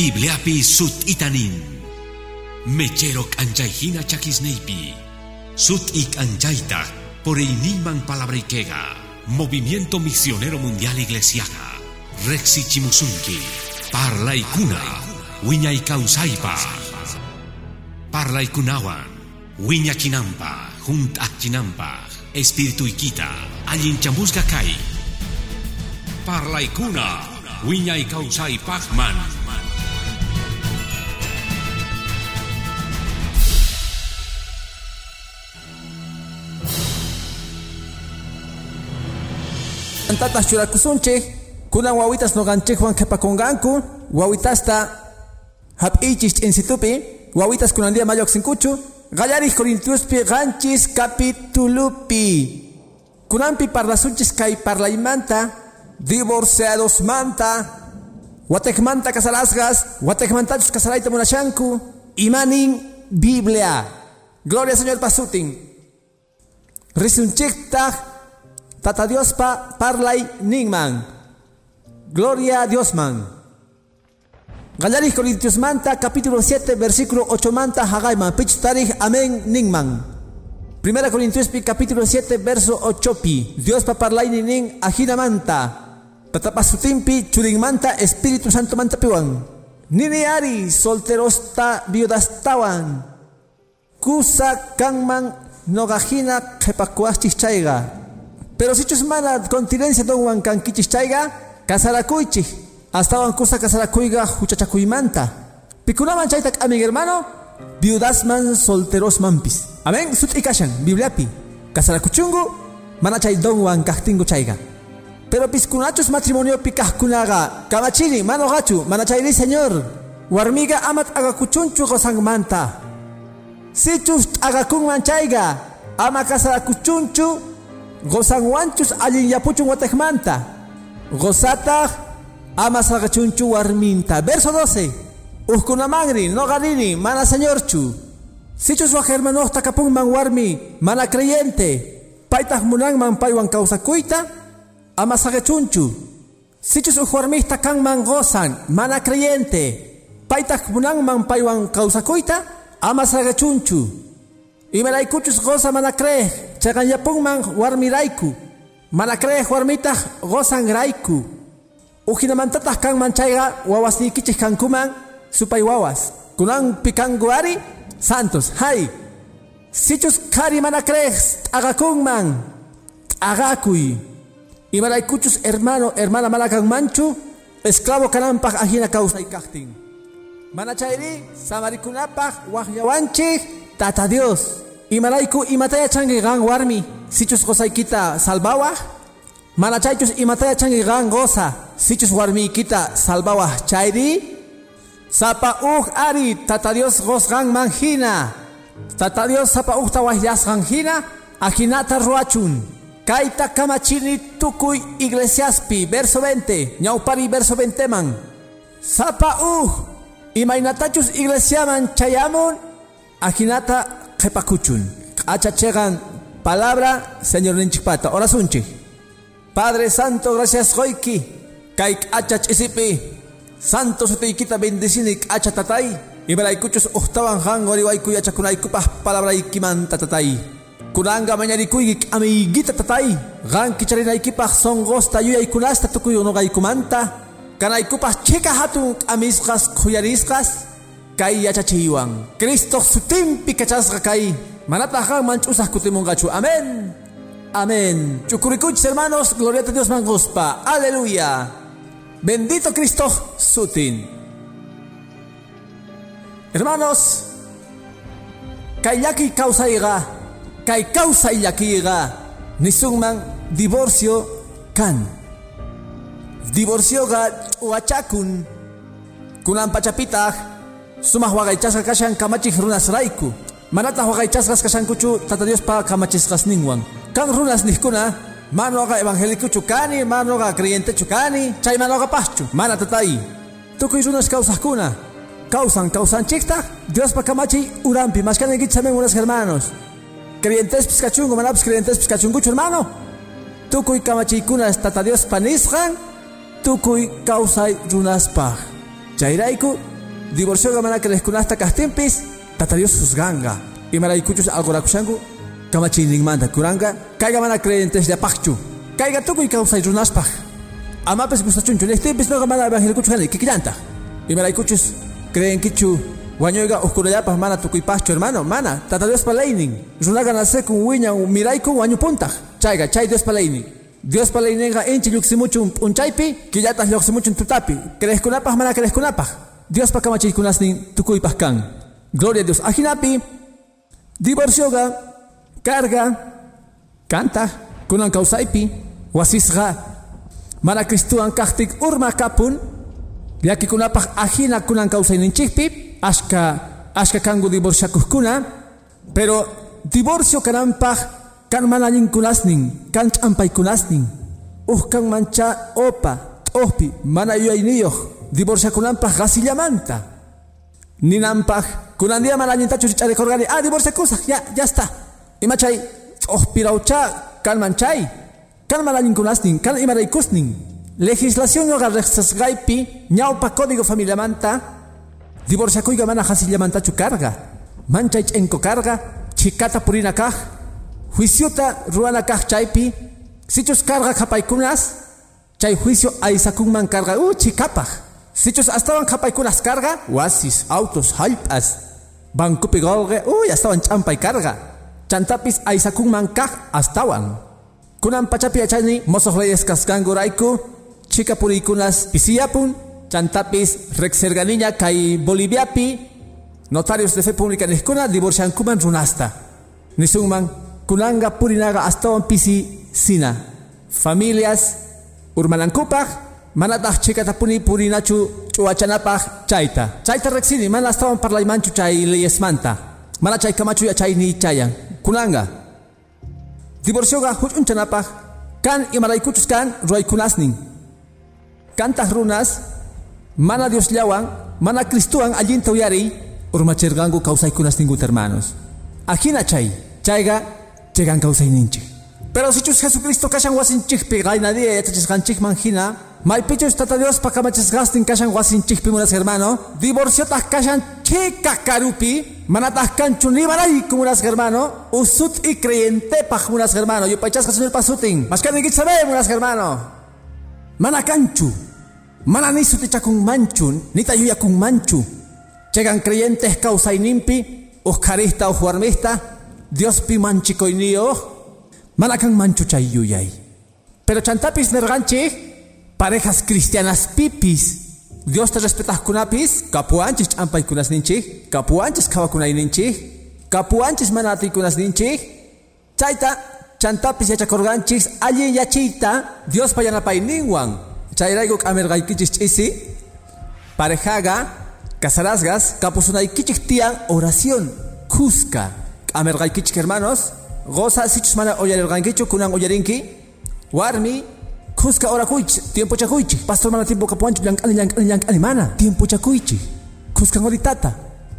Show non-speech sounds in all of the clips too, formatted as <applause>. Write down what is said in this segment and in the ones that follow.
Bibliapi sut itanin. Mechero anchayhina chakisneipi. Sut ik anchaita por iniman palabrikega. Movimiento Misionero Mundial Iglesiaga. Rexi Chimusunki. Parla ikuna. Wiña ikausaipa. Parla ikunawan. Wiña kinampa. Junt achinampa. Espíritu ikita. Allin chamusga kai. Parla ikuna. Wiña. Tantatas churakusunchik, kunan wawitas noqanchikwan qhipakunqanku, wawitasta hap'ichis insitupi, wawitas kunandia mayuqsinkuchu, qallaris Corintiospi qanchis capitulupi. Kunanpi parlasunchis kay parlaymanta, divorciados manta, watekmanta kasalasgas, watekmantachus kasalayta munashanku, imanin Biblia. Gloria Señor Pasutin. Risunchikta Tata Dios pa parlay ningman. Gloria a Dios man. Galaris Corintios manta capítulo 7 versículo 8 manta hagayman. Pich tarih amén ningman. Primera Corintios pi capítulo 7 verso 8 pi. Dios pa parlay ning ajina manta. Tata pasutimpi churing manta Espíritu Santo manta piwan. Nini ari solterosta viudastawan. Kusa kangman nogajina kepakuastis chaiga. Pero si chus mala continencia don wan kankichis chayga, kasarakuichi. Hasta wan kusa kasarakuiga huchachakuimanta. Pikunaman chaytak amin hermano, viudasman solteros mampis. Amén, sut ikashan, bibliapi. Kasarakuchungu, mana chay don wan kahtingu chayga. Pero piskunachos matrimonio pikahkunaga, kamachiri, mano gachu, mana chayri señor. Warmiga amat agakuchunchu gozang manta. Sichus agakung manchayga, ama kasarakuchunchu, gozan wanchus allin yapuchun watekmanta. Gozata ama sagachunchu warminta. Verso 12. Uskunamangri, no garini, mana señorchu. Sichus waj hermanos takapun man warmi, mana creyente. Paitas munangman paiwan kausakuita, ama sagachunchu. Sichus ujuarmista kan man gozan, mana creyente. Paitas munangman paiwan kausakuita, ama sagachunchu. Imaraykuchus goza mana creej, chaganyapunman warmirayku. Mana creej warmitah gozan rayku. Ujinamantatah kan manchayga wawasnikichis kankuman supay wawas. Kunan pikanguari santos, hay. Sichus kari mana creej agakunman, agakuy. Imaraykuchus hermano, hermana malakan manchu, esclavo kanampaj ajina cachtin. Mana chayri, samarikunapaj wahyawanchik, Tata Dios. Imaraiku imataya changi gan warmi. Sichus gozay kita salbawa. Manachaychus imataya changi gan goza. Sichus warmi kita salbawa chaydi. Sapa uh ari tata Dios goz gan manjina. Tata Dios sapa uh tawahyas gan hina. Ajinata ruachun. Kaita kamachini tukuy iglesiaspi. Verso 20. Ñaupari verso 20 man. Sapa uh. Imainatachus iglesiaman chayamun. Ajinata kepakuchun. Achachegan palabra, Señor Ninchipata. Orasunchi. Padre Santo, gracias hoyki. Kaik achach isipi. Santo sutiikita bendicinik achatatay. Ibaraykuchus uhtawan han oriwaykuy achakunaykupah palabra ikimanta tatay. Kunanga mañarikuygik amiguita tatay. Gan kicharinaykipa songosta yuyaykunasta tukuy unogaykumanta. Kanaykupah chika hatun amisqas kuyarisqas kay yachachiwan. Cristo sutimpi kachasqa kay. Manatajan manchusas. Amén. Amén. Chukurikuchis hermanos, gloria a Dios mangospa. Aleluya. Bendito Cristo sutin. Hermanos, kay yaki kausaiga, kay kausay yakiga, nisungman divorcio kan. Divorcio ga uachakun, kunan pachapitah, sumah wagaychasqa kashan kamachik runas rayku. Manata wagaychasqas kashankuchu tata Dios pa kamachisqas ningwan. Kan runas nihkuna, manoga evangelicuchu kani, manoga creyentechu kani, chay manoga pachu, mana tatay. Tukuy runas causajkuna, causan causanchikta, Dios pa kamachi urampi, mas kanen gitsamen unas hermanos. Creyentes piskachungo, manapis creyentes piskachunguchu hermano. Tukuy kamachikunas tata Dios panisqan, tukuy causay runas pa. Chayraiku divorcio mana hasta castimpis tata Dios juzganga y maraykuchus algorakushanku manda kuranga kaiga mana creyentes de apaqchu kaiga tukuy kawsay runaspaj. Amapis gustachunchu lejtipis noqa mana evangelikuchu hani kikillanta y maraykuchus creenkichu wañuyga uskurallapaj mana tukuypajchu hermano mana tata Dios palaynin runaga nasekun wiñan mirayku wañupuntaq chayga chay Dios palaynin Dios palayninqa inchi lluqsimuchun p'unchaypi killataq lluqsimuchun tutapi. Creeskunapaj mana creeskunapaj Dios pa kamachaykunasnin tukuypaj kan gloria a Dios. Ajinapi divorcioga carga canta kunan kausaipi wasisqa mana Cristuan kaqtik urma kapun llakikunapaq ajina kunan kawsayninchikpi ashka ashka kangu divorciakuqkuna pero divorcio kananpaq kan mana allinkunasnin kan ch'ampaykunasnin uj kan mancha opa t'uqpi mana yuyayniyuq divorciakunanpaq qasillamanta ninanpaq kunan dia mana allintachu ch'arikurqani ah divorciakusaq ya ya está. Imachay tz'ojpiraucha kalmanchay kalmalaninkunasnin kal imaraykusnin legislación yoga rexasgaypi ñawpa código familiamanta divorciakuyga mana hasillamantachu carga. Manchay ch'enko carga. Chikata purina kaj juiciota ruana kaj chaypi sichus carga qhapaykunas chay juicio aysakunman carga. Uh chikapaj sichus astawan qhapaykunas carga. Wasis autos hallp'as bankupi golge uy astawan ch'ampay carga. Chantapis aysakun kaq astawan kunan pachapi achani mosoq reyes kaskankurayku chika puriykunas pisiyapun chantapis rexerganiña kay boliviapi notarios de fe pública niskuna divorciankuman runasta. Nisunman kunanga purinaga astawan pisi sina. Familias urmanankupaq manataq chikatapuni purinachu ch'uwachanapaq chayta chayta rexini mana astawan parlaymanchu chay leyesmanta mana chaykamachu yachayni chayan kunanga. Divorcioga huch'unchanapaq kan imaraykuchus kan ruaykunasnin. Kantaq runas mana Dios llawan mana Cristuwan allinta uyariy urmachirqanku kawsaykunasninkuta hermanos ajina chay chayqa chegan kawsayninchik pero si chus Jesucristo kashan wasinchikpi qaynadiya yachachisqanchikman hina tata Dios pakamachasqastin kashan wasinchikpi munas hermano. Divorciotaq kashan chika karupi manataq kanchu nibarayku munas hermano. Usut y creyente paj munas hermano. Yupaychasqa señor pasutin. Mashkaninkichik sabe munas hermano. Mana kanchu mana ni sutichakunmanchu nita yuyakunmanchu chegan creyentes kawsaynimpi uskarista ujuarmista Diospi manchikoyniyuq mana kanmanchu chay yuyay. Pero chantapis nerqanchik parejas cristianas pipis. Dios te respetas kunapis kapuanchis champay kunas ninchi kapuanchis kawakunay ninchi kapuanchis manati kunas ninchi chayta chantapis yachakorganchis allin yachita. Dios payanapay ninwan. Chayrayku k'amirqaykichis ch'isi. Parejaga casarasgas kapusunaykichik tiyan oración. Kuska k'amirqaykichik hermanos. Goza sichus mana oyarirqankichu kunan oyarinki. Warmi Kuska ora kuich, tiempo chakuichi. Pastor mana tiempo yang ali, yang ali, mana. Tiempo chakuichi. Kuska tata.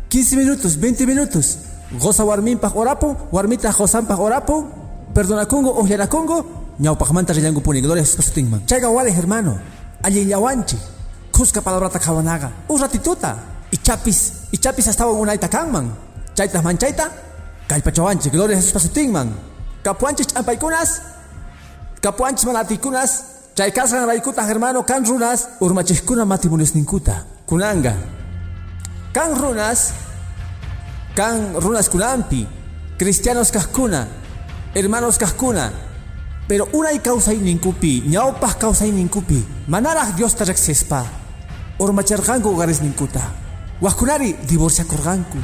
15 minutos, 20 minutos. Goza warminpaj orapo, warmita gosanpaj orapo. Perdona Congo, ojiana Congo. Ñawpaj manta rillangu puni, gloria a Jesús tingman. Chayga wale hermano. Allí yawanchi. Kuska palabrata kawanaga. Un ratituta. Y chapis, y chapis estaba una ita kanman. Chaita manchaita. Kalpachawanchi, gloria a Jesús tingman. Kapuanchis champaikunas. Kapuanchis manatikunas. Chaykasqan raykutaq hermano kan runas urmachikkuna ninkuta kunanga kan runas kan runas kunampi cristianos kajkuna hermanos kajkuna pero unay kawsayninkupi ñawpaj kawsayninkupi manaraq Diosta riqsispa urmacharqanku ugarisninkuta waqkunari divorciakurqanku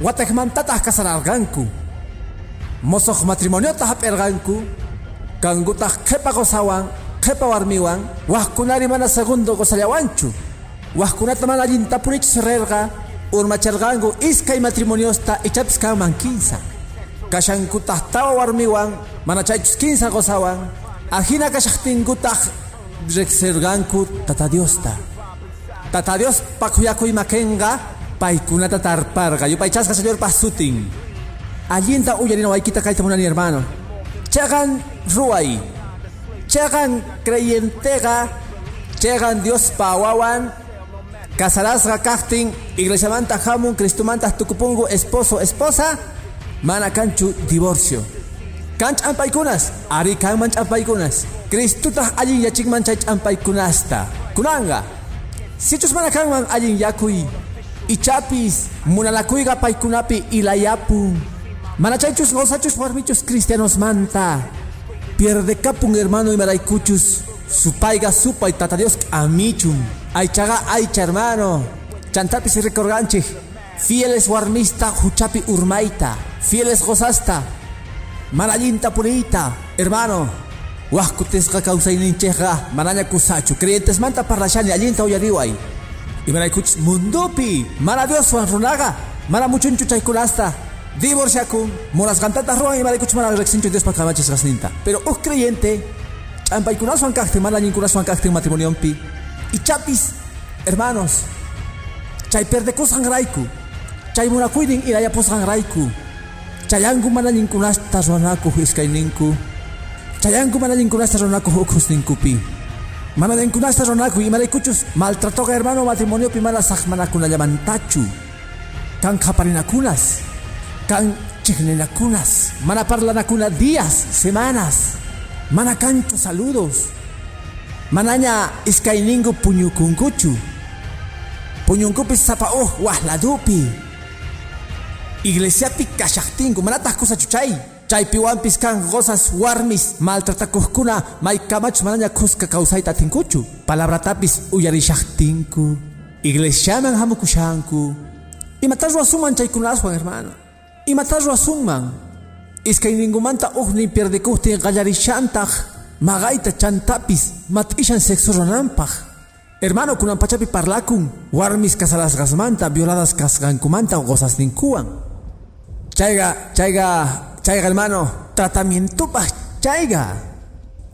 watakmantataq kasararqanku mosoq matrimoniota hap'irqanku kankutaq qhipa gozawan qhipa warmiwan waqkunari mana segundo gozallawanchu waqkunata mana allinta purichis rirqa urmacharqanku iskay matrimoniosta ichapis kanman kinsa kashankutaq tawa warmiwan mana chaychus kinsa gozawan ajina kashaqtinkutaq riqsirqanku tata Diosta. Tata Dios pakuyakuyma kenqa paykunata tarparqa yupaychasqa señor pasutin. Allinta uyarina waykita kayta munani hermano. Chaqan ruay. Chegan creyentega, chegan Dios pawawan, casarasga kajtin iglesiamanta hamun cristumanta tukupungu esposo esposa mana kanchu divorcio. Kanch ampaykunas ari kanman ch'ampaykunas cristuta allin yachikman chay ch'ampaykunasta kunanga. Sichus mana kanman allin yakuy ichapis munanakuyga paykunapi ilayapun. Mana chaychus gozachus warmichus cristianos manta pierde kapun hermano y maraykuchus supayga supay tata Dios amichun aychaga aycha hermano. Chantapis recorganchik fieles warmista huchapi urmaita. Fieles gozasta. Manallinta purita hermano. Wajkutisqa kawsayninchikqa manaña kusachu creyentes manta parlashani allinta uyariway imaraykuchis mundupi mana Dios runaga mana muchunchu chaykunasta divorciakun munasqantatas ruwan imaraykuchis mana riqsinchu Dios pakamachis gasninta pero uj creyente ch'ampaykunaswan kaqtin mana allinkunaswan kaqtin matrimoniompi ichapis hermanos chay perdekusqanrayku chay munakuynin irayapusqanrayku chayanku mana ninkunasta ruanakuj iskayninku chayanku mana ninkunasta ruanakuj ukhusninkupi mana ninkunasta ruanakuj imaraykuchus maltratoqa hermano matrimoniopi mana saqmanakunallamantachu kan qaparinakunas kan chiqninakunas mana parlanakuna días semanas mana kanchu saludos manaña iskayningu puñukunkuchu puñunkupi sapa'uj wajladupi iglesiapi kashaqtinku manataq kusachuchay chaypiwanpis kan gozas warmis maltratakuqkuna maykamachus manaña qusqa kawsayta atinkuchu palabratapis uyarishaqtinku iglesiaman hamukushanku imata ruwasunman chaykunaswan hermano imata ruwasunman iskayninkumanta uqnin pierdikuqtin qallarishantaq maqayta chantapis mat'ishan sexo runanpaq hermano kunan pachapi parlakun warmis kasalasqasmanta violadas kasqankumanta gozasninkuwan chayga chayga chayga hermano tratamientopas chayga.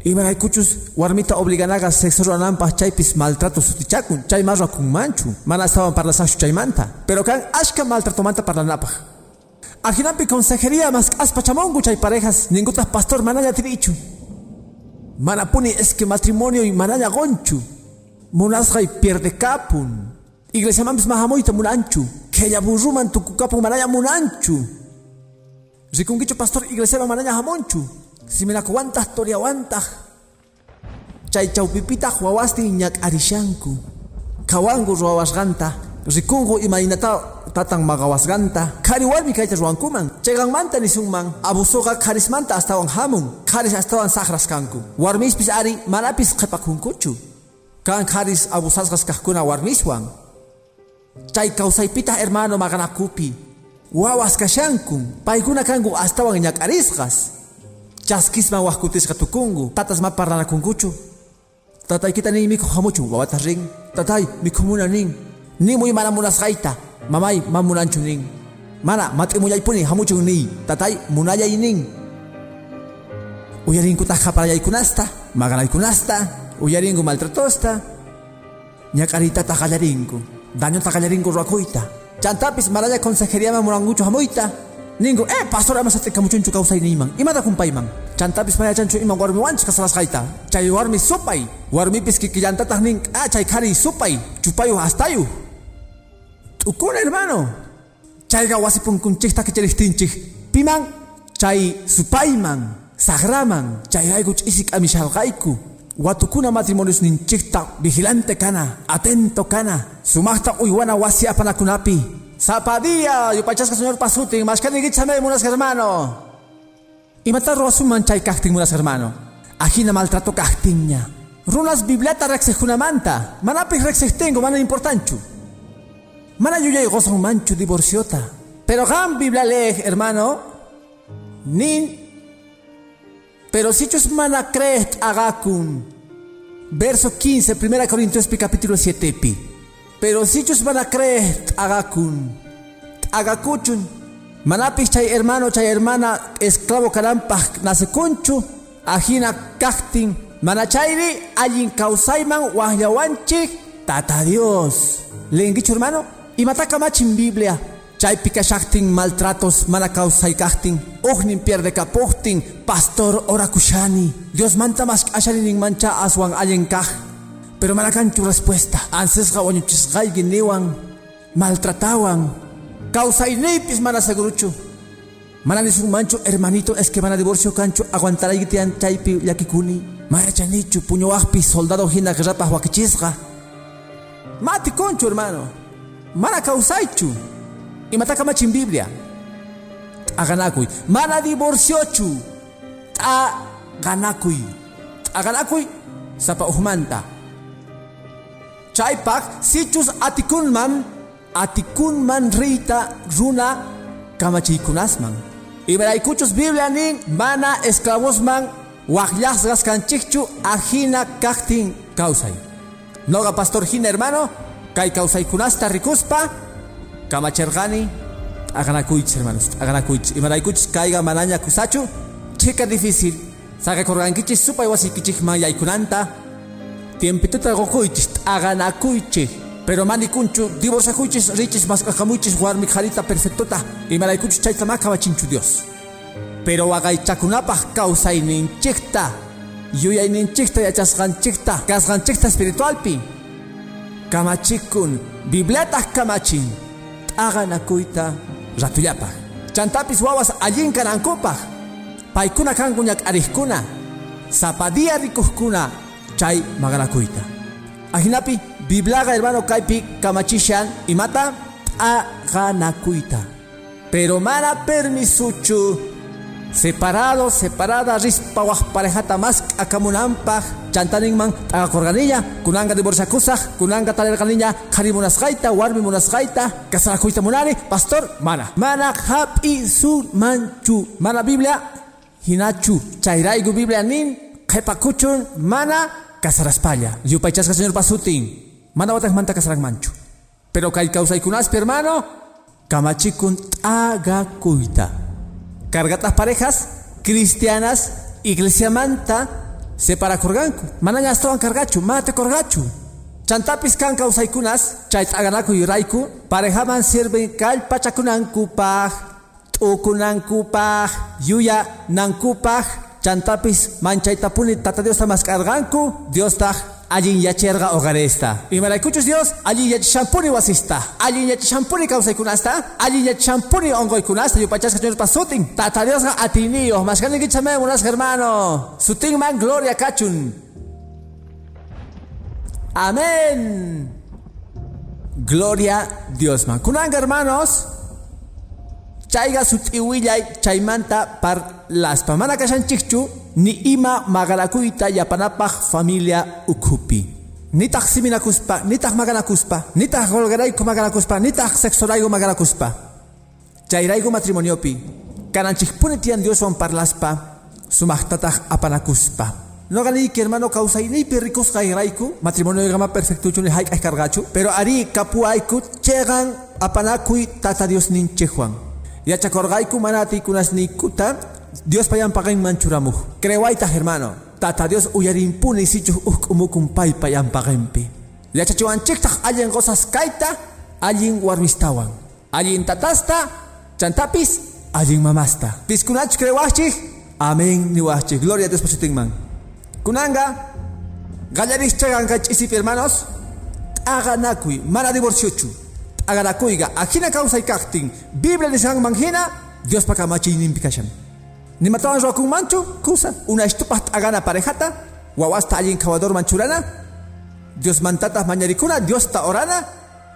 Imaraykuchus warmita obliganaga sexo rurananpaq chaypis maltrato sutichakun chay marra kunmanchu mana estaban parlasaqchu chaymanta. Pero kan ashka maltratomanta parlanapaq ajinampi consejería mas aspachamongu chay parejas ningutas pastor manaña tirichu mana puni es que matrimonio y manaña gonchu munasqay pierde kapun iglesia mampis mahamoyta munanchu kella burruman tukukapun manaña munanchu Rikunkichu pastor iglesia manaña hamonchu. Si me la cuantas toriawantaj. Chay chaupipita huawasti ñak arishanku. Kawangu ruawasganta. Rikungu imainata tatang magawasganta. Kari warmi kaita ruankuman. Chegan manta ni sungman. Abusoga karismanta astawan hamun. Karis astawan sagras kanku. Warmis pis ari manapis kepakunkuchu. Kan karis abusasgas kahkuna warmiswan. Chay kausaypita hermano maganakupi wawas kashankun paykuna kanku astawan ñak'arisqas chaskisman wajkutisqa tukungu tatas ma parlanakunkuchu tataykita nin mikuq hamuchu wawata rin tatay mikhumuna nin nimuy mana munasqayta mamay ma munanchu nin mana mat'imullaypuni hamuchun ni tatay munallay nin uyarinkutaq qaparallaykunasta maqanaykunasta uyarinku maltratosta ñak'aritata qallarinku dañota qallarinku ruakuyta chantapis maraya consejería murangucho hamuita. Ningo eh pastor ama sate kamuchunchu kausay niman imada kumpayman chantapis maya chanchu iman warmi wanch kasalas kaita. Chay warmi supay warmi pis kikillantatah nin ah chay kari supay chupayu hastayu tukun hermano. Chayga wasipunkunchikta kichirihtinchik piman chay supayman sagraman chayrayku ch'isik amishalqayku watukuna matrimonios ninchikta vigilante kana atento kana. Sumaqta uywana wasi apanakunapi zapadilla yupachasqa señor pasutin mashkanigichamay munas hermano. Imata ruwasuman chay kaqtin munas hermano. Ajina maltrato kaqtinña runas bibliata reqsejkunamanta manapis reqsejtingu mana importanchu mana yuyay manchu divorciota pero qam biblia hermano nin pero si chus mana agakun. Verso 15, 1 Corintios capítulo 7 pi. Pero si chus mana agakun. Agakuchun. Manapis chay hermano, chay hermana, esclavo nace nasekunchu. Ajina kaktin. Manachayri, allin kausayman, wahyawanchik. Tata Dios. ¿Lenguicho hermano? Y mataka machin Biblia. Chay pikashaktin maltratos mana kawsaykaktin uhnin pierde kapuhtin pastor orakushani Dios manta mas ashalinin mancha aswan allen kaj. Pero manacanchu respuesta. Ansesqa wañuchisqayki niwan maltratawan. Kawsayniypis mana seguruchu mana mancho hermanito es que mana divorcio cancho aguantarayki tiyan chaypi llakikuni. Mayachanichu puñuwaqpi soldado hina rapaq wakichisqa mati concho hermano mana kawsaychu imataka machin biblia aganakuy mana divorciochu t'aganakuy t'aganakuy sapa uhmanta. Chaypaq sichus atikunman atikunman rita runa kamachiykunasman Ibaraykuchus Biblia nin mana esclavosman waqllasqas kanchikchu ajina kaqtin kawsay. Noga pastor hina hermano kay kawsaykunasta rikuspa kamacharqani aganakuychis hermanos aganakuychis imaraykuchis kayga manaña kusachu chika difícil saqakurqankichis supay wasikichikman yaykunanta tiempituta qukuychis t'aganakuychis pero manikunchu divorciakuychis richis masqakamuychis warmi qharita perfectota. Imaraykuchis chaytama kamachinchu Dios. Pero waqaychakunapaq kawsayninchikta yuyayninchikta yachasqanchikta kasqanchikta espiritualpi kamachikun bibletaq kamachin t'aganakuyta ratullapaq chantapis wawas allin kanankupaq paykuna kanku ñak'ariqkuna sapadía rikuqkuna chay maqanakuyta ajinapi biblaqa hermano kaypi kamachishan imata t'aganakuyta pero mana permisuchu separado separada rispa parejata mas akamunampa chantaninman t'aqakurqanilla kunanga divorciakusaq kunanga tarirqanilla qhari munasqayta warmi munasqayta kasarakuyta munani pastor mana. Mana manchu. Mana biblia hinachu chayrayku biblia nin qhipakuchun mana kasaraspalla yupaychasqa señor pasutin. Mana watakmanta manchu. Pero kay kawsaykunaspi hermano kamachikun t'aqakuyta cargatas parejas cristianas iglesia manta separa corganku manaña estaban cargachu mate corgachu chantapis kan kausaykunas chay t'aganaku yurayku parejaman sirven kallpachakunankupaj t'ukunankupaj yuya nankupaj chantapis manchaytapuni tata Dios tamas carganku Dios taj allin yachirqa hogaresta. Imaraykuchus Dios allin yachishampuni wasista allin yachishampuni kawsaykunasta allin yachishampuni ongoykunasta yupachasqa chuñuspa sutin. Tata Diosqa atiniyoq mashkaninkichamen munasqa hermano. Sutinman gloria kachun amén. Gloria Diosman kunanga hermanos. Chayga sut'iwillay chaymanta par laspa mana kashanchikchu ni ima magarakuyta yapanapaq familia ukhupi. Nitaq siminakuspa nitaq maganakuspa nitaq golgarayku maganakuspa nitaq sexorayku maganakuspa chayrayku matrimoniopi kananchikpuni tiyan Dioswan parlaspa sumaqtataq apanakuspa. Noganiki hermano causainipi rikusqayrayku matrimonio gama perfectuchuni hayk'ay kargachu pero ari kapuayku chegan apanakuy tata Dios ninchejwan yachakorgayku mana atikunasniykuta Dios payan pagain manchuramuj. Crewaita hermano. Tata Dios uyarimpuni sichuj uk'umukun pay payan pagempi. Yachachuanchiktaj allen cosas kaita, allen warmistawan. Allen tatasta, chantapis, allen mamasta. Piskunach crewachich, amén niwachich. Gloria a Dios man. Kunanga, gallarich chagan hermanos, aganakui, mana divorciochu. Aganakuyga, ajina causa y cacting. Biblia de San Dios pa kamachi nimpikashan. Ni mataban con mancho, cosa, una estupa agana parejata, guawasta allin kawador manchurana, Dios mantatas mañaricuna, Dios ta orana,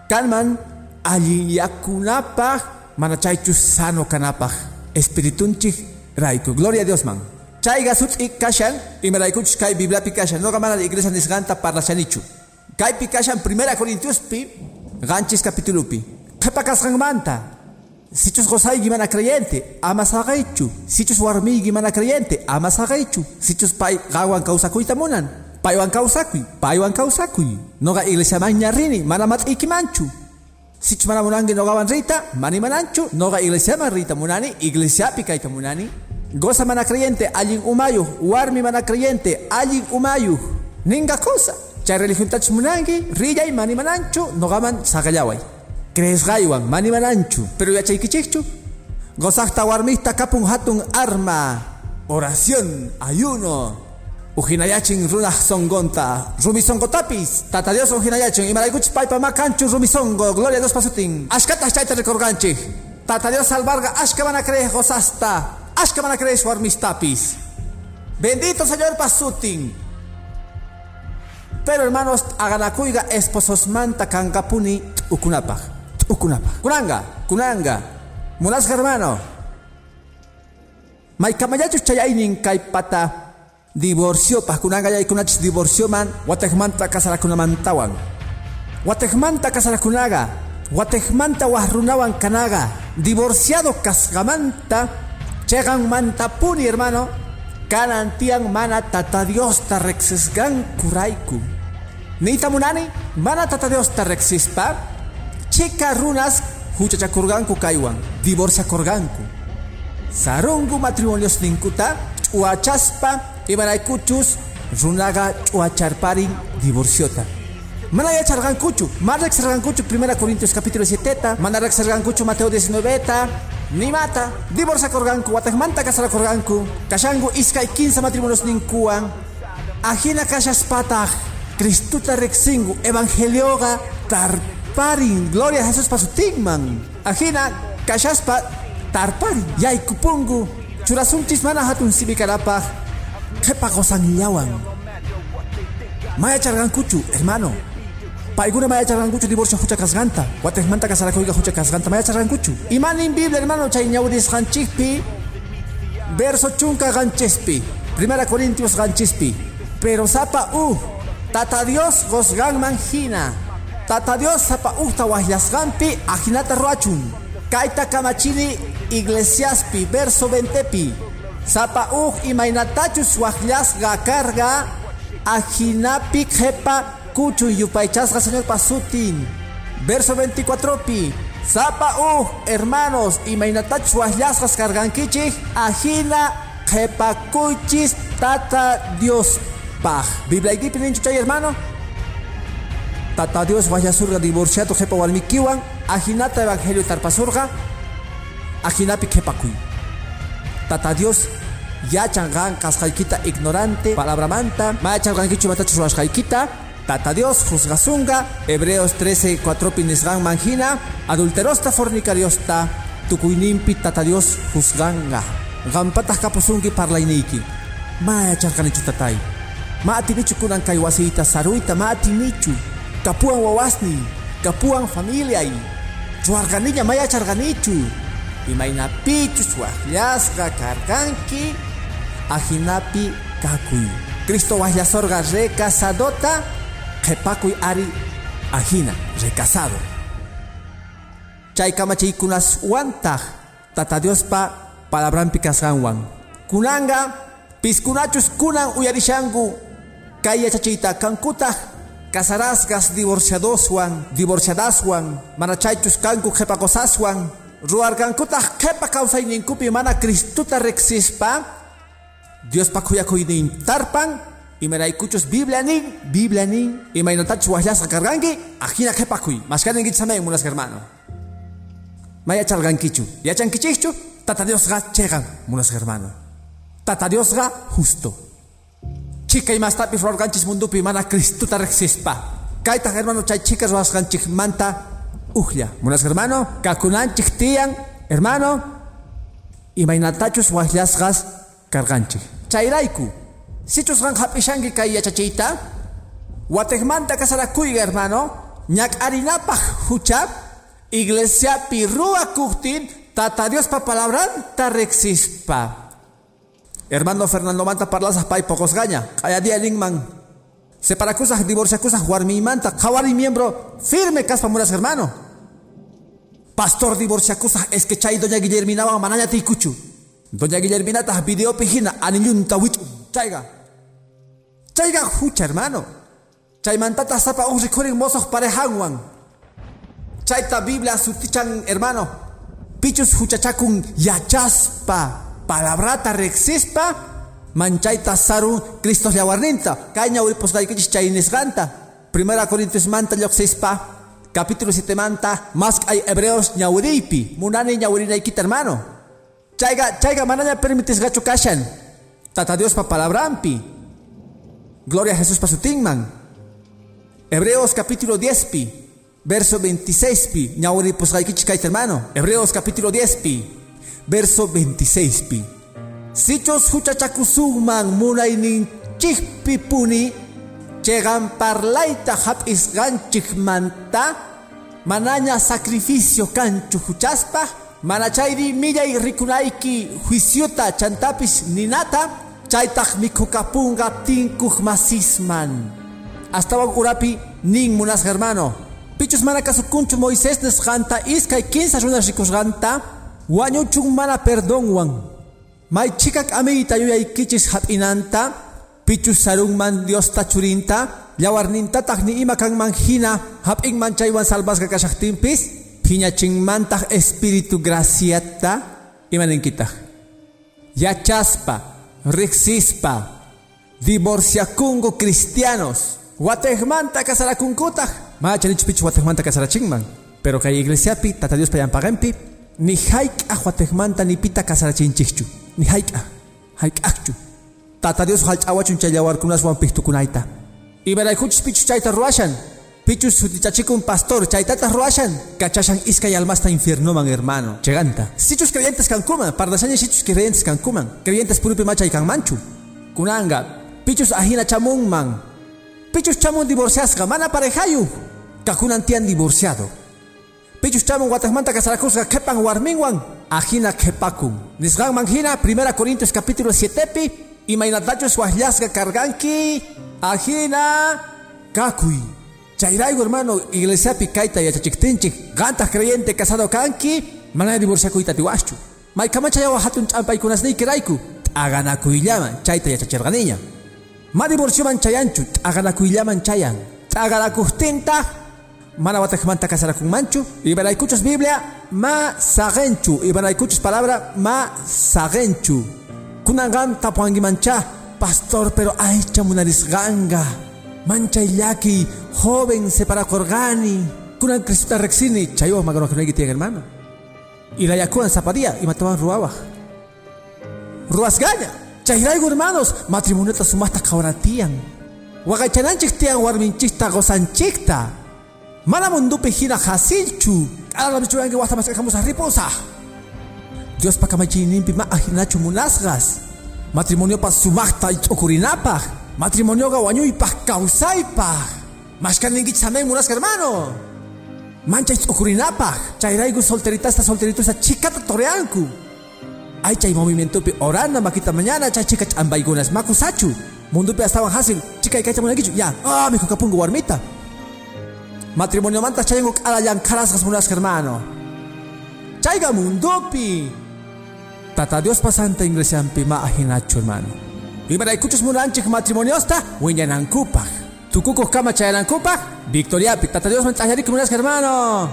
kalman allin yakunapa, manachaychu sano kanapa, espiritunchi raiku, gloria a Dios man. Chayga sut ik kashan, y me raikuch kai biblia pikashan, no gamana de iglesia nisganta parla shanichu. Kai pikashan, primera Corintios pi, ganchis capítulo pi. Kapakas manta. Sichus gozay gimana creyente, amas hagaichu. Sichus warmi gimana creyente, amas hagaichu. Sichus pai gawan kausakuy tamunan. Paiwan kausakui, paiwan kausakui. Noga iglesia mañarini, manamat ikimanchu. Sichus mana munangi noga wan rita, mani mananchu. Noga iglesia man rita munani, iglesia pikay tamunani. Goza mana creyente, allin. Warmi mana creyente, allin umayu. Ninga cosa. Chay religión tach munangi, riyay mani mananchu, nogaman sagayaway. Cresgaywan, mani mananchu, pero ya chaykichikchu. Gozakta warmista kapun hatun arma, oración, ayuno. ujinayachin runa songonta rumi tapis tata dios ujinayachin imaraykuchis paypa makanchu rumi songo gloria a dios pasutin ashkata chayta recorganchik tata dios salvarga ashka van a creer hosasta ashka van a creer tapis bendito señor pasutin pero hermanos aganakuiga esposos manta kankapuni ukunapa ukunapa kunanga kunanga. Munas hermano. Maikamayachu chayaynin kay pata divorcio paskunanga ya ikunachis divorcio man watekmanta kasarakunamantawan watekmanta kasarakunaga watekmanta wahrunawan kanaga. Divorciado kasgamanta chegan mantapuni hermano. Kanantian mana tata Dios ta rexesgan kuraiku Nita munani mana Dios ta rexispa chika runas huchachakurganku kaiwan divorcia korganku. Sarungu matrimonios ninkuta uachaspa ibaraykuchus runaga ch'uacharparin divorciota. Mana yacharqankuchu mana reqsarqankuchu primera corintios capítulo 7 mana reqsarqankuchu mateo 19 ta ni mata divorciakorqanku watakmanta kasarakorqanku kashangu iskay 15 matrimonios ninkuwan ajina kashaspataq Cristuta rexingu evangelioga tarparin gloria a Jesús pasutinman ajina kashaspa tarparin yaykupungu churasunchis mana hatun sibikarapaq Kepa yawan. Maya kucu, hermano. Paiguna maya kucu divorcio hucha kasganta. Guatesmanta kasarakoiga hucha kasganta maya kucu. Imanin Biblia, hermano, chay ñaudis ganchikpi. Verso chunka ganchespi. Primera Corintios ganchespi. Pero sapa u. Tata Dios gosgan manjina. Tata Dios sapa u tawahlasgampi ajinata roachun. Kaita kamachini iglesiaspi. Verso 20 pi. Sapa uh imaynatachus waqllasqa karga ajinapi qhepa kuchu yupaychasqa señor pasutin. Verso 24 pi. Sapa uh hermanos imaynatachus waqllasqa kargankichik ajina qhepa kuchis tata Dios paj. Biblia ikipi ninchu chay hermano. Tata Dios surga divorciado qhepa walmikiwan ajinata evangelio tarpasurga ajinapi qhepa kuy. Tata Dios yachangan kasqaykita ignorante palabra manta. Mayacharqankichu matachus ruwashqaykita Tata Dios juzgasunga Hebreos 13 4 pinisgan manjina adulterosta fornicariosta. Tukuyninpi Tata Dios juzganga. Qampataq kapusunki parlayniyki ma yacharqanichu tatay ma atinichu kunan kay wasiyta saruyta ma atinichu kapuan wawasni kapuan familiay ruwarqaniña ma yacharqanichu imaynapichus waqllasqa karkanki ajinapi kakuy Cristo waqllasorqa recasadota qhepakuy ari ajina recasado chay kamachiykunas wantaq tata Diospa palabrampi kasqanwan kunanga piskunachus kunan uyarishanku kay yachachiyta kankutaq casarasgas divorciadoswan divorciadaswan mana chaychus kanku qhepakosaswan ruargankutaq qhepa kawsayninkupi mana Cristuta rexispa Dios pa kuyakuynin tarpan imaraykuchus Biblia nin Biblia nin imaynatachus wajlasqa karganki ajina qhepakuy mashkaninkichus samayin munas hermano maya chalgankichu yachankichikchu tata Diosqa chegan munas hermano tata Diosqa justo chika imastapis ruarganchis mundupi mana Cristuta rexispa kaytaq hermano chay chika ruwasqanchik manta ujya. Munas hermano, kakunan chiktian, hermano, y mainatachus wajlasgas karganchi. Chairaiku, sichus gan hapishangi kay yachachita, wategmanta kasarakuiga hermano, ñak arinapaj huchap, iglesia pirrua kuhtin, tata Dios pa palabran tarexispa. Hermano Fernando Manta parlas pay pocos gaña, kaya dia lingman. Separakusas, divorciakusas, manta, kawari miembro firme caspa muras hermano. Pastor divorciakusa es que chay doña Guillermina wa mananya tikuchu. Doña Guillermina ta video pijina anilun tawichu. Chayga. Chayga hucha hermano. Chay mantata sapa un recording mozos parejangwan. Chay ta Biblia sutichan hermano. Pichus huchachakun yachaspa. Palabrata rexispa. Manchaita saru Cristo yawarninta. Kaña uripos gaikichis chay nisganta. Primera Corintios manta yoxispa capítulo 7 manta, más hay hebreos ñawiripi, munani ñawirinaykita hermano. Chaiga, chaiga mananya permites gacho kashan. Tata Dios pa palabrampi. Gloria a Jesús pasutingman. Hebreos capítulo 10 pi, verso 26 pi. Ñawri pues hermano. Hebreos capítulo 10 pi, verso 26 pi. Sichos huchachakusugman munainin chihpi puni, chegan parlaita hap manta, manaña sacrificio canchu huchaspa, manachayri millay rikunaiki juiciota chantapis ninata, chaytaq mikhukapunga tinkuj masisman. Hasta urapi nin munas hermano. Pichus mana kasukunchu Moisés nesganta iskay 15 runas rikusganta wañuchun mana perdonwan. May chikak amita yuyaykichis hap'inanta pichus sarunman Dios tachurinta yawarnintataq ni ima kanman hina hap'inman chaywan salvasqa kashaqtinpis phiñachinmantaq espíritu graciata imaninkitaq yachaspa Rixispa, divorciacungo cristianos, Guatejmanta casaracuncuta, machanich Guatejmanta casarachingman, pero que iglesia pi, tata Dios payan pagampi, ni haik a Guatejmanta ni pita casarachinchichu, ni haik a, haik akchu. Tata Dios halchawachun chayawar kunas wan pihtukunaita. Y veraykuchis pichu chayta ruashan, Pichu un pastor, chaitata ruashan, cachashan iska y almasta infiernoman hermano. Cheganta. Sichus creyentes cancuman, pardasaña sichus creyentes cancuman, creyentes purupi macha y manchu. Kunanga, pichus ajina man. Pichus chamun divorciasga, mana parejayu. Kakunan tian divorciado. Pichus chamun guatemanta casaracusga kepan warmingwan, ajina kepakun. Nisgan manjina, primera Corintios capítulo 7 pi, y mainatachos wahlasga carganki, ajina kakui. Chairaigo hermano, iglesia picaita y achachiktinchik, gantas creyente casado kanki, mana divorcia kuita tiwaschu. Mai kama chayawa hatun champay kunasnei kiraiku, aganakuillaman, chaita y achachirganiña. Ma divorcioman chayanchu, aganakuillaman chayan. Aganakustinta, mana watakmanta manchu, y kuchos Biblia, ma sagenchu, y kuchos palabra, ma sagenchu. Kunangan mancha, pastor, pero ay chamunarisganga mancha yaki, joven separa corgani, kunan Cristo rexini, chayo que tiene hermano. Y la yakuan zapadía y mataban ruaba. Ruasgaña, chayraigo hermanos, matrimonio sumasta kauratian. Wagachananchik tian warminchista gozanchikta. Mana mundupe gira hasilchu. Ahora me chuan que guasta más dejamos a riposa. Dios pa kamachinin ma ajinachu munasgas. Matrimonio pa sumasta y chokurinapaj matrimonio ga wanyu ipah kausaipa maskan ningi samay munas hermano mancha ukurinapa chayraigu solterita esta solterito esta chica toreanku ay chay movimiento pi oranda makita mañana chay chica ambaigunas makusachu mundo pi estaban hasil chica ikay chamunagichu ya ah mi kapungo warmita matrimonio manta chayango ala yang karasas munas hermano chayga mundo pi tata Dios pasanta ingresian pi ma ahinachu hermano Ibaraykuchus munanchik matrimoniosta, wiñanankupaj. Tukukuj kama chayanankupaj, Victoria Tata Dios mentajarik munas hermano.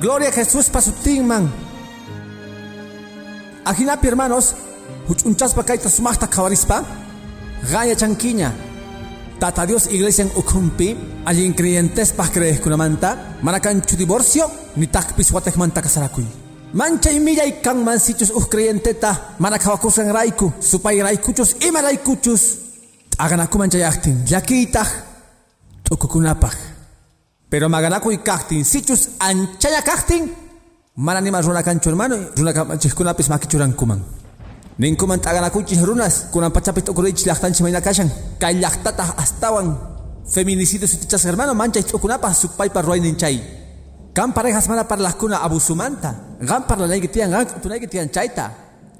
Gloria a Jesús pasutingman. Ajinapi hermanos, huchunchaspa kaita sumachta kawarispa, gaya chanquiña. Tata Dios iglesia en ukumpi, allí creyentes pa crees kunamanta, manakanchu divorcio, ni takpis watekmanta kasarakuy. Mancha y milla y kan mansichus uh creyenteta, manakawakusan raiku, supay raikuchus, ima raikuchus. Aganaku mancha yaktin, yakitah, tukukunapaj. Pero maganaku y kaktin, sichus anchaya kaktin, mananima runa kancho hermano, runa kanchis makichuran kuman. Ninkuman taganakuchis runas, kunan pachapit ukurich lachtanchi mayna kashan, kay lachtata astawan. Feminicidio sutichas hermano, mancha y tukunapaj, supay parruay ninchay. Kan parejas mana para las kuna abusumanta. Gan para la tian gan tunay tian chaita.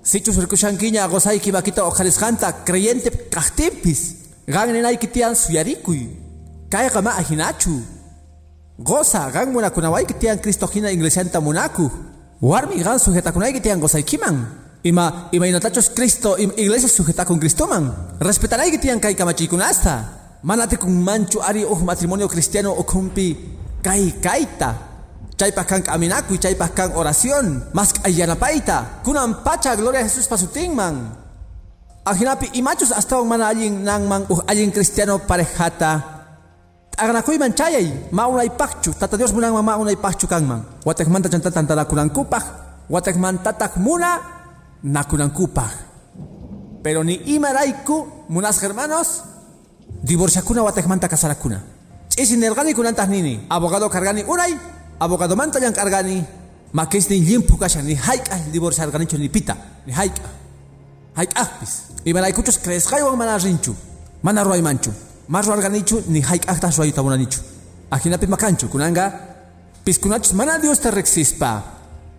Sichus rikushankiña gozay kibakita ojalisjanta creyente kahtipis. Gan nenay kitian suyarikuy. Kaya kama ahinachu. Goza gan muna kunaway kitian Cristo hina inglesianta munaku. Warmi gan sujeta kunay kitian gozay kiman. Ima ima inatachos Cristo im iglesia sujeta con Cristo man. Respetanay kitian kay kamachikunasta. Manate kung manchu ari uh matrimonio cristiano o kumpi kay kaita. Chaypas kan caminaku y chaypas oración. Mas ayanapaita. Kunan pacha gloria a Jesús pasutingman. Ajinapi imachus hasta un mana allin nangman uh allin cristiano parejata. Aganakuy man chayay. Maunay pakchu. Tata Dios munang maunay pakchu kangman. Watek manta chantatan tala kunan kupaj. Watek mantatak muna na kunan kupaj. Pero ni imaraiku, munas hermanos, divorciakuna watekmanta kasarakuna. Isin nergani kunantas nini, abogado cargani unay, abogado manta yang cargani, makis ni limpu kasha ni haika divorciar ganicho ni pita, ni haika. Haika pis. Imaraykuchus kresqaywan mana rinchu, mana ruay manchu. Mas ruarganichu ni haika tas ruayta bunanichu. Ajinapi makanchu, kunanga, piskunachus mana Dios te rexispa.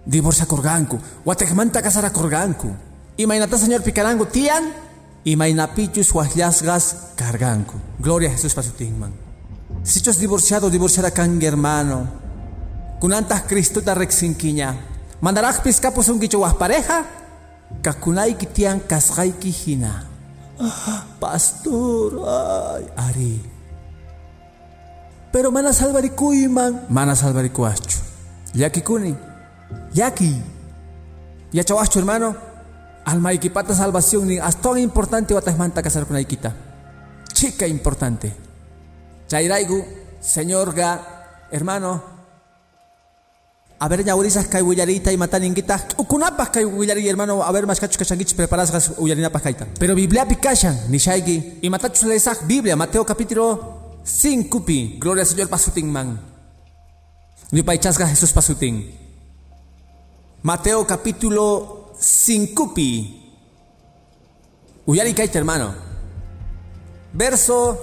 Divorcia corganku, watekmanta casara corganku. Imainata señor picarangu tian, imainapichus wahlasgas carganku. Gloria a Jesús pasutingman. Si chos divorciado, divorciada kan hermano. Kunantas Cristo ta rexinquiña. Mandaraj piscapus un guicho pareja, kakunay kitian kasgay hina. Pastor, ay, ari. Pero mana salvarikuyman, mana salvarikuachu. Yaki kuni, yaki. Ya chawachu hermano, alma ikipata salvación ni hasta importante watasmanta casar con aikita. Chica importante. Chairaigu, señor ga, hermano, a ver, ñaurizas kay willarita y matan inguita. Ukunapas kay willari hermano, a ver, más cachos cachanguich preparas kaita. Pero Biblia pikashan, ni shaigi. Y matachus lesak Biblia, Mateo capítulo 5 pi. Gloria al Señor pasuting man. Ni paichasga Jesús pasuting. Mateo capítulo 5 pi. Uyari kaita hermano. Verso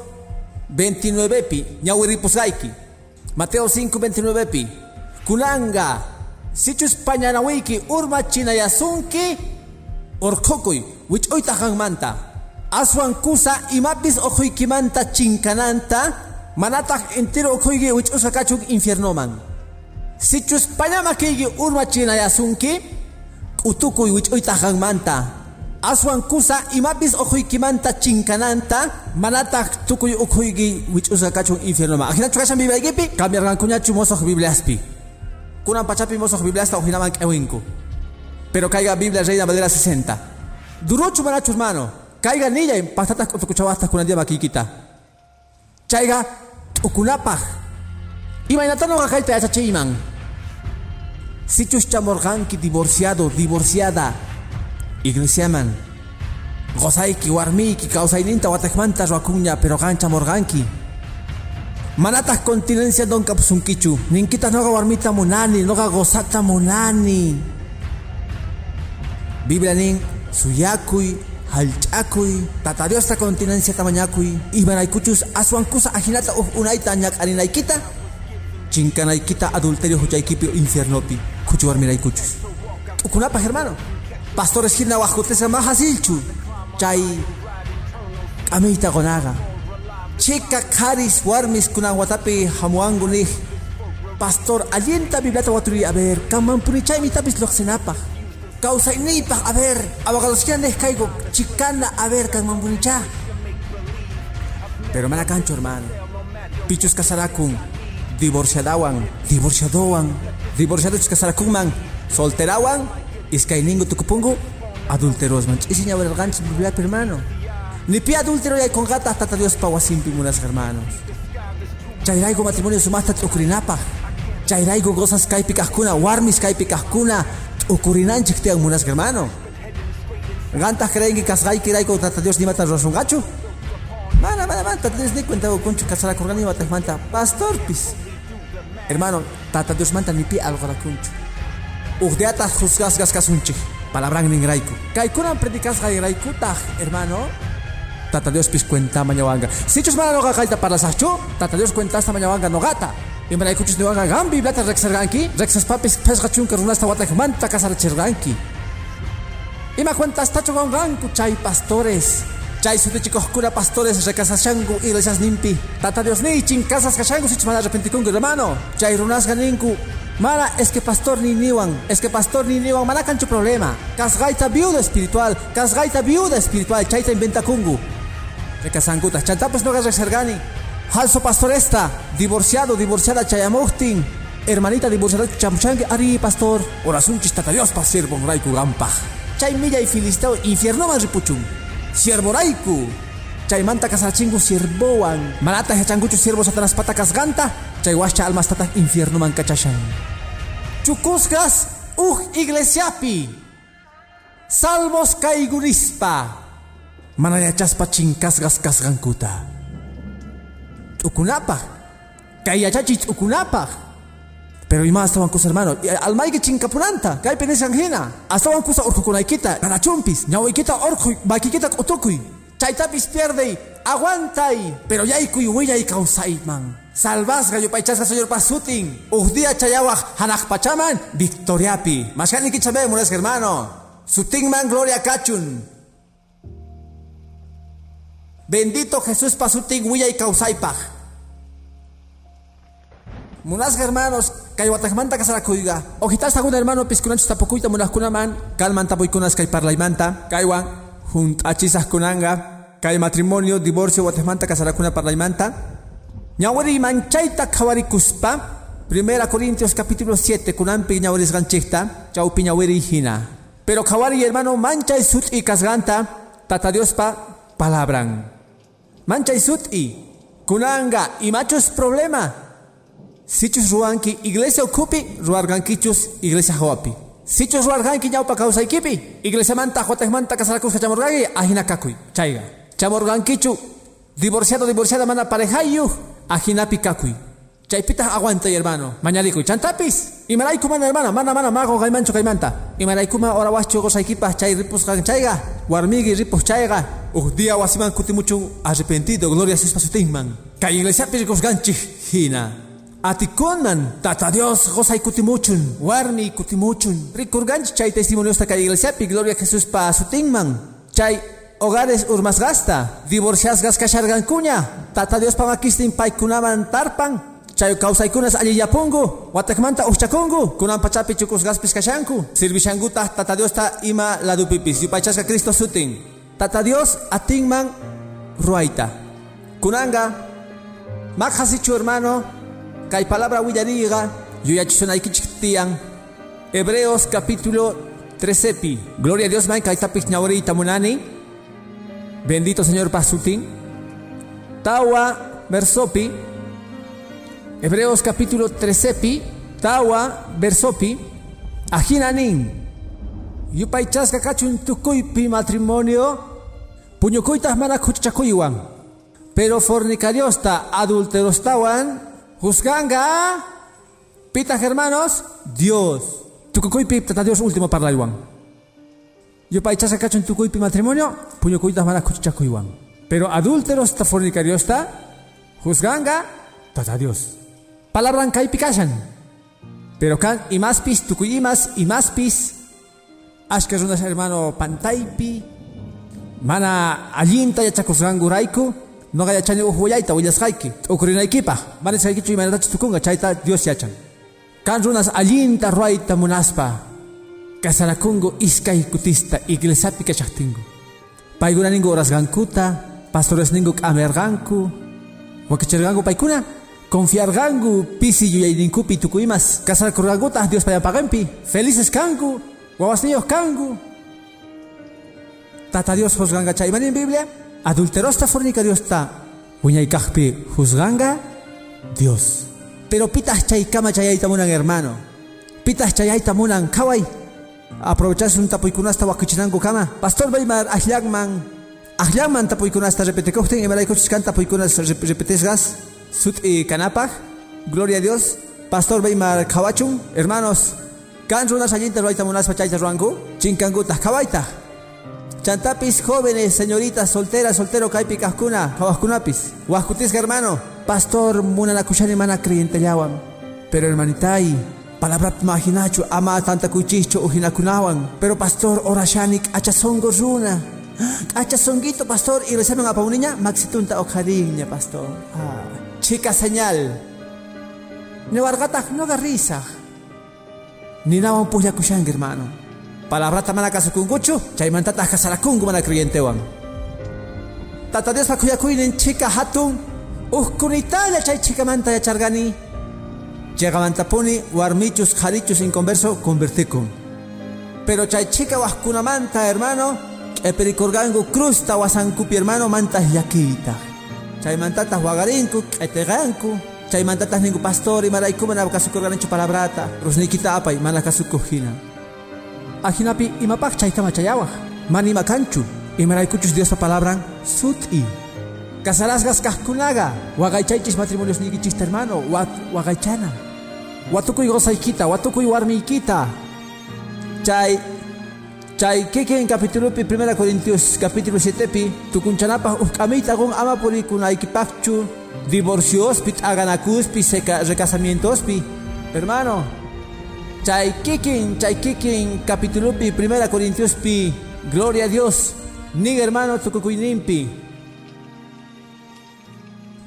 29 pi. Mateo 5, 29 pi. kunanga sichus pañanawiki urma chinayasunki orkokuy wich'uyta manta aswan kusa imapis ojuykimanta chinkananta manataq entero okhuyki wich'usqa kachuk infiernoman sichus pañamakiyki urma chinayasunki k'utukuy wich'uyta aswan kusa imapis ojuykimanta chinkananta manataq tukuy ukhuyki wich'usqa kachuk infiernoman ajinachu kashan bibliaykipi cambiarqankuñachu mosoq bibliaspi Kunan pachapi mosoq Biblia hasta ojinaman k'ewinku. Pero caiga Biblia Reina Valera 60. Durochu manachu hermano. Caiga niña en patatas kutukuchawastas kunan dia makikita. Chaiga ukunapaj. Imaynatano gakaita yachachiman. Sichus chamorganki divorciado, divorciada. Iglesiaman. Gozaiki, warmiki, kausaininta watekmanta ruakuña, pero gancha morganki. Manatas continencia don kapsunkichu. Ninkita noga warmita monani, noga gozata monani. Biblia nin suyakui, halchakui, tatariosta continencia tamañakui, ibanaykuchus aswankusa ajinata unaita ñak arinaykita. Chinkanaykita adulterio huchaykipi infiernopi, kuchu warmiraykuchus. Ukunapa hermano. Pastores hirna wajutesa mahasilchu. Chay amita gonaga. Chica Caris Warmis kunan watapi hamuangu ni Pastor alienta biblata waturi a ver kaman punichay mi tapis loxenapa Causa inipa a ver abogados que andes caigo chicana a ver kaman punicha Pero mana cancho hermano Pichus casarakun divorciadawan divorciadowan divorciados casarakun man solterawan iskainingo tukupungu adulteros man gancho biblia hermano ni pie adúltero y con gata hasta Dios pawasimpi munas hermanos. Chairaigo matrimonio sumasta ukurinapa. Chairaigo gozas kaipi kahkuna, warmis kaipi kahkuna, ukurinanchik te munas hermano. Gantas creen que kasgai kiraigo tata Dios ni mata rosungachu. Mana, mana, mana, tata Dios ni cuenta concho casara corgani mata manta. Pastor pis. Hermano, tata Dios manta ni pie algo la concho. Ugdeata juzgas gas kasunchi. Palabran ningraiku. Kaikunan predicas gairaiku taj, hermano. Tata Dios pis cuenta mañawanga. Si chus mana noga kaita para sacho, Tata Dios cuenta esta mañawanga nogata. Y me la escuchas de wanga gambi blata rexerganki, rexas papis pesgachun que runasta watak manta casar cherganki. Y me cuenta esta chogonganku chay pastores. Chay su cura pastores recasachangu iglesias nimpi. Tata Dios ni chin casas cachangu si mana arrepenticungu hermano. Chay runas ganinku. Mara, es que pastor ni niwan, es que pastor ni niwan, mana cancho problema. Casgaita viuda espiritual, casgaita viuda espiritual, chaita inventa kungu. Recasanguta, chantapes no resergani. Halso pastoresta, divorciado, divorciada chayamuktin. Hermanita divorciada chamuchangue, ari pastor. Orasun chistata Dios pa siervo raiku gampa. Chay milla y filisteo infierno man ripuchun. Siervo raiku. Chay manta kasarchingu siervoan. Manata hechanguchu siervo satanas patakas ganta. Chay wascha almas tata infierno man kachashan. Chukuskas, uh iglesiapi. Salmos kaigurispa. Mana yachaspa chinkasgas kasgankuta. Ukunapa. Kay yachachi ukunapa. Pero ima hasta wankus hermano, almayki chinkapuranta, kay penes angina. Hasta wankusa urkukunaykita, kanachumpis, ñawaykita orku, bakikita utukuy. Chaytapis pierde, aguantay. Pero yaykuy willay man. Salvasga yupaychasqa señor pasutin. Ujdia chayawaj hanak pachaman, victoriapi. Mashkani kichabe mulas hermano. Sutingman gloria kachun. Bendito Jesús pasutin huya y causaipa. Munas hermanos, kay watakmanta kasarakuiga. Ojitas algún hermano piskunanchis tapukuita munas kunaman, kalman tapuikunas kay parlaimanta, kaywan, junt achisas kunanga, kay matrimonio, divorcio, watakmanta kasarakuna parlaimanta. Ñawari manchaita kuspa. Primera Corintios capítulo 7, kunampi ñawaris ganchikta, chaupi ñawari hina. Pero kawari hermano mancha y sut y kasganta, tata Dios pa palabran. Mancha y sut'i. Kunanga y machos problema. Sichus ruanki iglesia ocupi, ruargankichus iglesia hoapi. Sichus ruarganki ñaupa causa ikipi. Iglesia manta, jotes manta, casarakus chamorgagi, ajina kakui. Chaiga. Chamorgankichu, divorciado, divorciada, mana parejayu, ajinapi kakui. Chaypita aguanta hermano. Mañaliku, chantapis. Y mana hermano, mana mana mago gaimancho gaimanta. Y malaikuma ora wacho gosaikipa chay ripus chaiga. Warmigi ripus chaiga. Uh dia wasiman mucho arrepentido, gloria a Jesús pasutingman. Kay iglesia pirikos ganchi hina. Atikonan, tata Dios, gozay kutimuchun, warmi kutimuchun. Rikurganchi chay testimonios ta kay iglesia pi, gloria a Jesús pasutingman. Chay hogares urmas gasta, divorcias gas kunya. Tata Dios pamakistin paikunaman tarpan. Chay kausaykunas alli yapungu, watakmanta uchakungu, kunan pachapi chukus gaspis kashanku. Sirvishanguta tata Dios ta ima ladupipis, yupachasca Cristo sutin. Tata Dios atingman ruaita. Kunanga, makhasichu hermano, kai palabra willariga, yuyachunaykichtian. Hebreos capítulo 13 Gloria a Dios, man, kai tapich tamunani. Bendito Señor Pasutin. Tawa versopi. Hebreos capítulo 13 Tawa versopi. Ajinanin. Yupaychasqa kachun tukuypi matrimonio puñukuytas mana. Pero fornicariosta adulterostawan juzganga pitas hermanos Dios. Tukukuypi tata Dios último parlaywan. Yupaychasqa kachun tukuypi matrimonio puñukuytas mana kuchachakuywan. Pero adúlteros ta fornicariosta juzganga tata Dios. Palabran kaypi kashan. Pero kan imaspis tukuyimas imaspis ashka runas hermano pantaypi mana allinta yachakusqankurayku noqa yachani uhuwallayta willasqayki t'ukurinaykipaq mana chaykichu imanatachu tukunqa chayta Dios yachan. Kan runas allinta ruayta munaspa. Kasarakungu iskay kutista iglesiapi kachaqtinku paykuna ninku urasqankuta pastores ninku k'amerqanku wakicharqanku paykuna confiarqanku pisi yuyayninkupi tukuymas kasarakurqankutaq Dios payapaqanpi felices kanku niños kangu. Tata Dios juzganga chaymani en Biblia. Adulterosta fornica Dios ta. Uñaykajpi juzganga Dios. Pero pitas chaykama chayayta munan hermano. Pitas chayayta munan kawai. Aprovechas un tapuikunasta wakichinanku kama. Pastor Baymar ahlagman. Ahlagman tapuikunasta repetekohten. Emaraykuchiskan tapuikunas repetesgas. Sut y kanapaj. Gloria a Dios. Pastor Baymar kawachun. Hermanos, Kan runas allinta ruaita munas pachayta ruanku, chinkanguta kawaita. Chantapis jóvenes, señoritas, solteras, soltero kaipi kahkuna, kawaskunapis. Huaskutisca hermano, pastor munanakushani mana creyentelawan. Pero hermanitay, palabra imaginachu ama tanta kuchicho ujinakunawan. Pero pastor orashanik achasongo runa. <gasps> Achasonguito pastor y rezaron a pauniña maxitunta okadiña pastor. Ah, chica señal. Newargatak no garrizaj. Ninawan puya kushang hermano. Palabrata mana kasukunguchu, chaymantata kasarakungu mana kriyentewan. Tata Dios pa kuyakuinin chika hatun, uhkunitalla chay chikamanta yachargani. Llegamantapuni warmichus jarichus inconverso converticum. Pero chay chica waskunamanta hermano, eperikorgangu crusta wasankupi hermano manta yakita. Chay mantata huagarinku, eteganku, chay mantatas ningún pastor mana kasukurganchu palabrata rusnikita mana kasukuhina ajinapi imapak chaytama chayawaj mani makanchu Y maraykuchus Dios pa palabra suti. Casarasgas kaskunaga, wagaychaychis matrimonios nikichis hermano, wagaychana. Watukuy gozaykita, watukuy warmiykita. Chay Chay en capítulo pi 1 Corintios capítulo 7 pi tukunchanapaj uk'amiyta gun ama purikunaykipachu divorcios pi aganakus pi recasamientos pi hermano chay kikin chay kikin capítulo pi 1 Corintios pi. Gloria a Dios. Ning hermano pi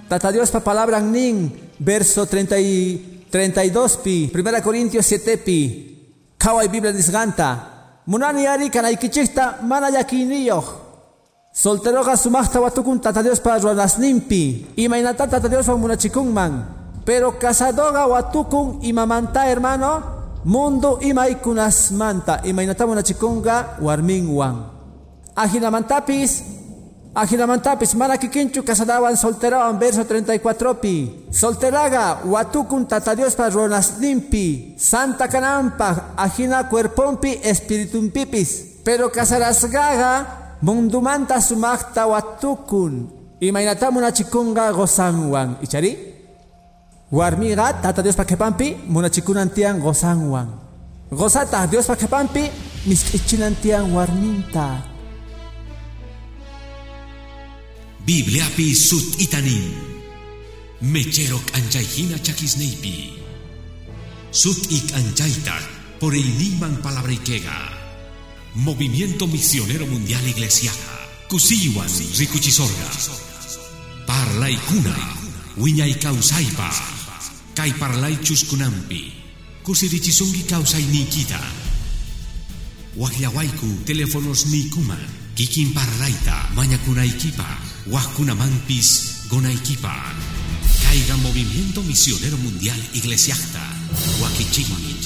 tata Dios pa palabra ning verso 30 y 32 pi 1 Corintios 7 pi. Kawai Biblia disganta. Munani ari kanaykichikta mana yakiniyoq solteroqa sumaqta watukun tata Diospa ruwanasninpi imaynata tata Diospa munachikunman. Pero casadoga watukun imamanta hermano mundo imaykunasmanta imaynata munachikunga warminwan ajinamantapis Ajinamantapis mana kikinchu casadawan solterawan verso 34 pi. Solteraga watukun tata Dios pa ronasnimpi. Santa canampa ajina cuerpompi pipis. Pero casarasgaga mundumanta sumakta watukun. Imainata munachikunga gozanwan. Ichari? Warmiga tata Dios pa kepampi munachikunantian gozanwan. Gozata Dios pa kepampi miskichinantian warminta. Bibliapi sut itanin. Mecherok anjaihina chakisneipi. Sut ik anjaita por el Niman Palabrikega. Movimiento Misionero Mundial Iglesiaja. Kusiwan Rikuchisorga. Wiñay kausaipa. Kai parlay chuskunampi. Kusirichisungi kausay nikita. Wahyawaiku teléfonos nikuman. Kikin parlayta mañakunaykipa. Mampis Gonaikipa. Caiga Movimiento Misionero Mundial Iglesiasta. Wakichigmi.